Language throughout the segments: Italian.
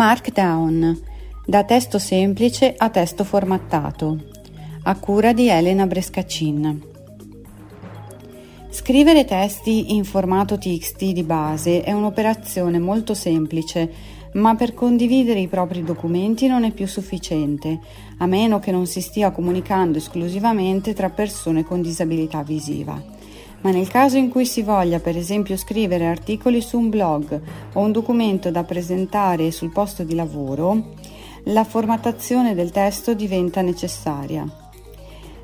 Markdown, da testo semplice a testo formattato, a cura di Elena Brescaccin. Scrivere testi in formato TXT di base è un'operazione molto semplice, ma per condividere i propri documenti non è più sufficiente, a meno che non si stia comunicando esclusivamente tra persone con disabilità visiva ma nel caso in cui si voglia per esempio scrivere articoli su un blog o un documento da presentare sul posto di lavoro, la formattazione del testo diventa necessaria.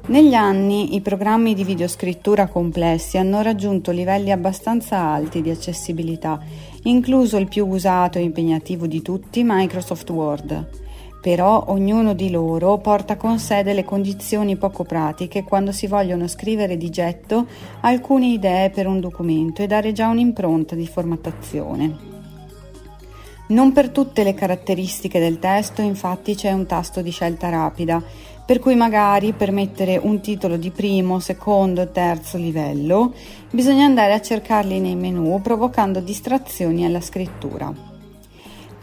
Negli anni i programmi di videoscrittura complessi hanno raggiunto livelli abbastanza alti di accessibilità, incluso il più usato e impegnativo di tutti, Microsoft Word però ognuno di loro porta con sé delle condizioni poco pratiche quando si vogliono scrivere di getto alcune idee per un documento e dare già un'impronta di formattazione. Non per tutte le caratteristiche del testo infatti c'è un tasto di scelta rapida, per cui magari per mettere un titolo di primo, secondo terzo livello bisogna andare a cercarli nei menu provocando distrazioni alla scrittura.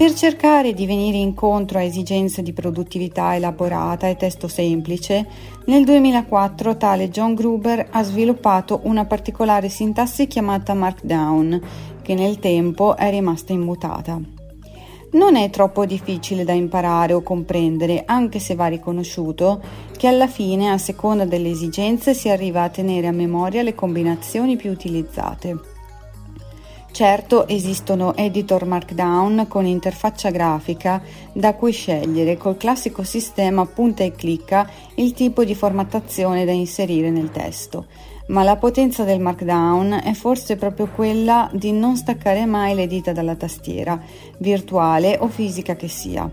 Per cercare di venire incontro a esigenze di produttività elaborata e testo semplice, nel 2004 tale John Gruber ha sviluppato una particolare sintassi chiamata Markdown, che nel tempo è rimasta immutata. Non è troppo difficile da imparare o comprendere, anche se va riconosciuto che alla fine, a seconda delle esigenze, si arriva a tenere a memoria le combinazioni più utilizzate. Certo esistono editor Markdown con interfaccia grafica da cui scegliere col classico sistema punta e clicca il tipo di formattazione da inserire nel testo, ma la potenza del Markdown è forse proprio quella di non staccare mai le dita dalla tastiera, virtuale o fisica che sia.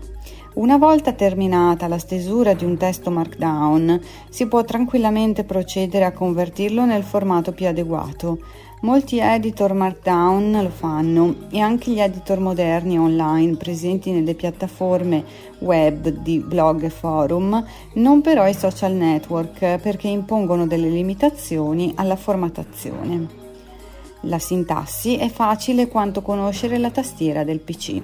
Una volta terminata la stesura di un testo Markdown, si può tranquillamente procedere a convertirlo nel formato più adeguato. Molti editor Markdown lo fanno e anche gli editor moderni online presenti nelle piattaforme web di blog e forum, non però i social network perché impongono delle limitazioni alla formattazione. La sintassi è facile quanto conoscere la tastiera del PC.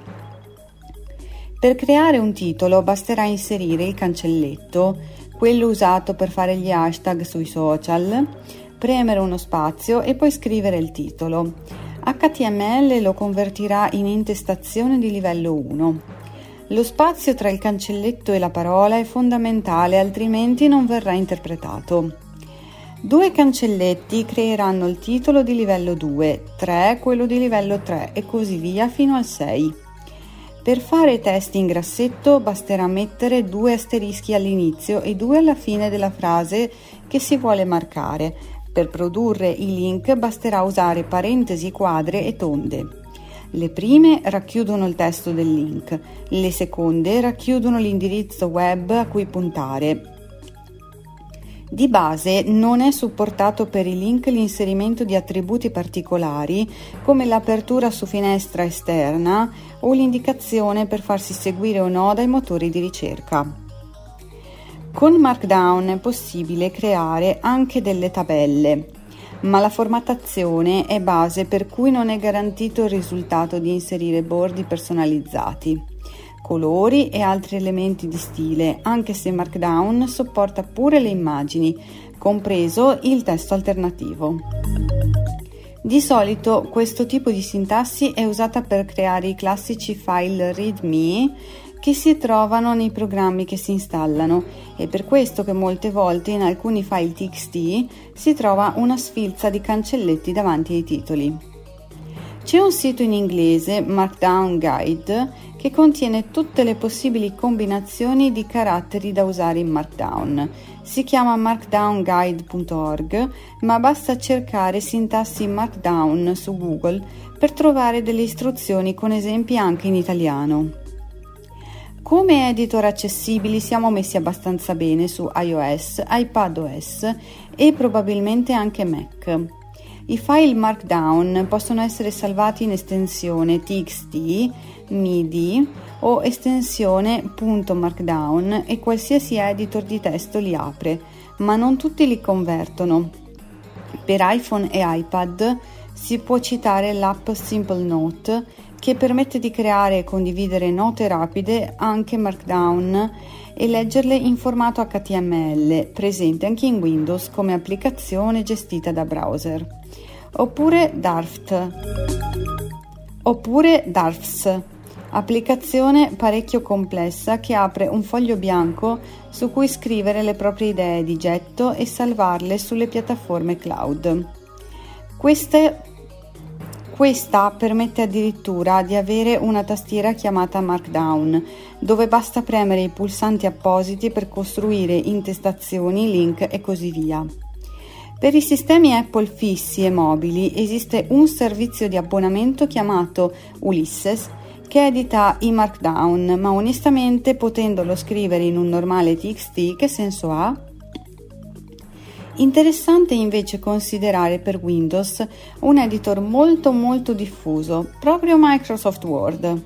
Per creare un titolo basterà inserire il cancelletto, quello usato per fare gli hashtag sui social, premere uno spazio e poi scrivere il titolo. HTML lo convertirà in intestazione di livello 1. Lo spazio tra il cancelletto e la parola è fondamentale, altrimenti non verrà interpretato. Due cancelletti creeranno il titolo di livello 2, 3 quello di livello 3 e così via fino al 6. Per fare testi in grassetto basterà mettere due asterischi all'inizio e due alla fine della frase che si vuole marcare, per produrre i link basterà usare parentesi quadre e tonde. Le prime racchiudono il testo del link, le seconde racchiudono l'indirizzo web a cui puntare. Di base non è supportato per i link l'inserimento di attributi particolari come l'apertura su finestra esterna o l'indicazione per farsi seguire o no dai motori di ricerca. Con Markdown è possibile creare anche delle tabelle, ma la formattazione è base per cui non è garantito il risultato di inserire bordi personalizzati, colori e altri elementi di stile, anche se Markdown sopporta pure le immagini, compreso il testo alternativo. Di solito questo tipo di sintassi è usata per creare i classici file README che si trovano nei programmi che si installano è per questo che molte volte in alcuni file txt si trova una sfilza di cancelletti davanti ai titoli. C'è un sito in inglese, Markdown Guide, che contiene tutte le possibili combinazioni di caratteri da usare in Markdown. Si chiama markdownguide.org, ma basta cercare sintassi Markdown su Google per trovare delle istruzioni con esempi anche in italiano. Come editor accessibili siamo messi abbastanza bene su iOS, iPadOS e probabilmente anche Mac. I file Markdown possono essere salvati in estensione TXT, MIDI o estensione .markdown e qualsiasi editor di testo li apre, ma non tutti li convertono. Per iPhone e iPad si può citare l'app Simple Note che permette di creare e condividere note rapide anche Markdown e leggerle in formato HTML, presente anche in Windows come applicazione gestita da browser. Oppure Darft. Oppure Darfs, applicazione parecchio complessa che apre un foglio bianco su cui scrivere le proprie idee di getto e salvarle sulle piattaforme cloud. Queste questa permette addirittura di avere una tastiera chiamata Markdown, dove basta premere i pulsanti appositi per costruire intestazioni, link e così via. Per i sistemi Apple fissi e mobili esiste un servizio di abbonamento chiamato Ulysses che edita i Markdown, ma onestamente potendolo scrivere in un normale TXT che senso ha? Interessante invece considerare per Windows un editor molto molto diffuso, proprio Microsoft Word.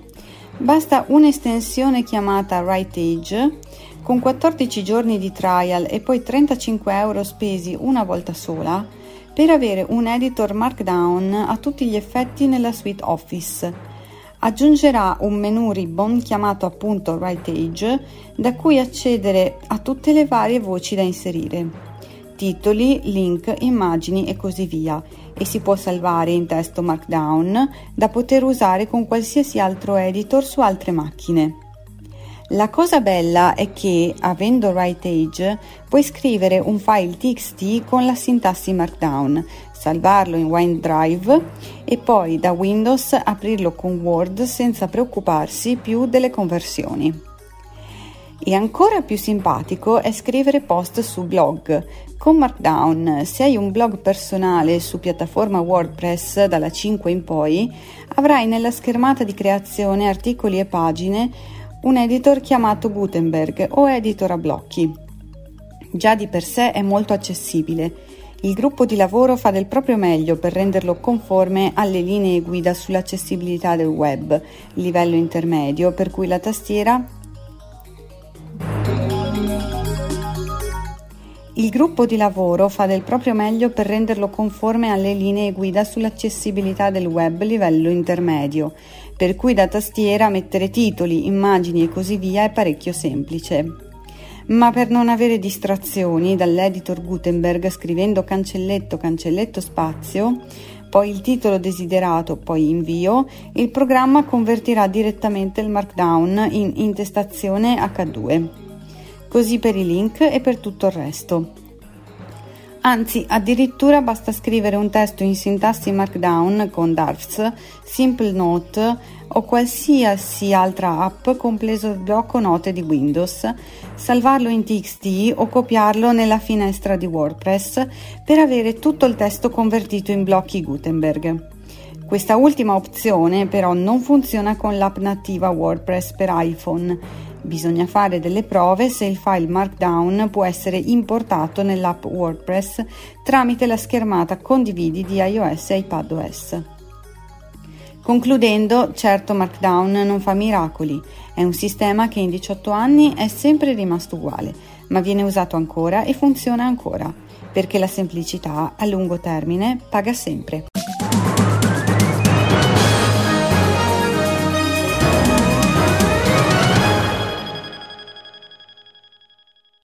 Basta un'estensione chiamata WriteAge con 14 giorni di trial e poi 35 euro spesi una volta sola per avere un editor Markdown a tutti gli effetti nella suite Office. Aggiungerà un menu ribbon chiamato appunto WriteAge da cui accedere a tutte le varie voci da inserire titoli, link, immagini e così via e si può salvare in testo Markdown da poter usare con qualsiasi altro editor su altre macchine. La cosa bella è che, avendo WriteAge, puoi scrivere un file txt con la sintassi Markdown, salvarlo in OneDrive e poi da Windows aprirlo con Word senza preoccuparsi più delle conversioni. E ancora più simpatico è scrivere post su blog. Con Markdown, se hai un blog personale su piattaforma WordPress dalla 5 in poi, avrai nella schermata di creazione articoli e pagine un editor chiamato Gutenberg o editor a blocchi. Già di per sé è molto accessibile. Il gruppo di lavoro fa del proprio meglio per renderlo conforme alle linee guida sull'accessibilità del web, livello intermedio, per cui la tastiera Il gruppo di lavoro fa del proprio meglio per renderlo conforme alle linee guida sull'accessibilità del web livello intermedio, per cui da tastiera mettere titoli, immagini e così via è parecchio semplice. Ma per non avere distrazioni dall'editor Gutenberg scrivendo cancelletto cancelletto spazio, poi il titolo desiderato, poi invio, il programma convertirà direttamente il Markdown in intestazione H2 così per i link e per tutto il resto. Anzi, addirittura basta scrivere un testo in sintassi Markdown con Darfs, Simple Note o qualsiasi altra app compreso il blocco note di Windows, salvarlo in TXT o copiarlo nella finestra di WordPress per avere tutto il testo convertito in blocchi Gutenberg. Questa ultima opzione però non funziona con l'app nativa WordPress per iPhone Bisogna fare delle prove se il file Markdown può essere importato nell'app WordPress tramite la schermata condividi di iOS e iPadOS. Concludendo, certo Markdown non fa miracoli, è un sistema che in 18 anni è sempre rimasto uguale, ma viene usato ancora e funziona ancora, perché la semplicità a lungo termine paga sempre.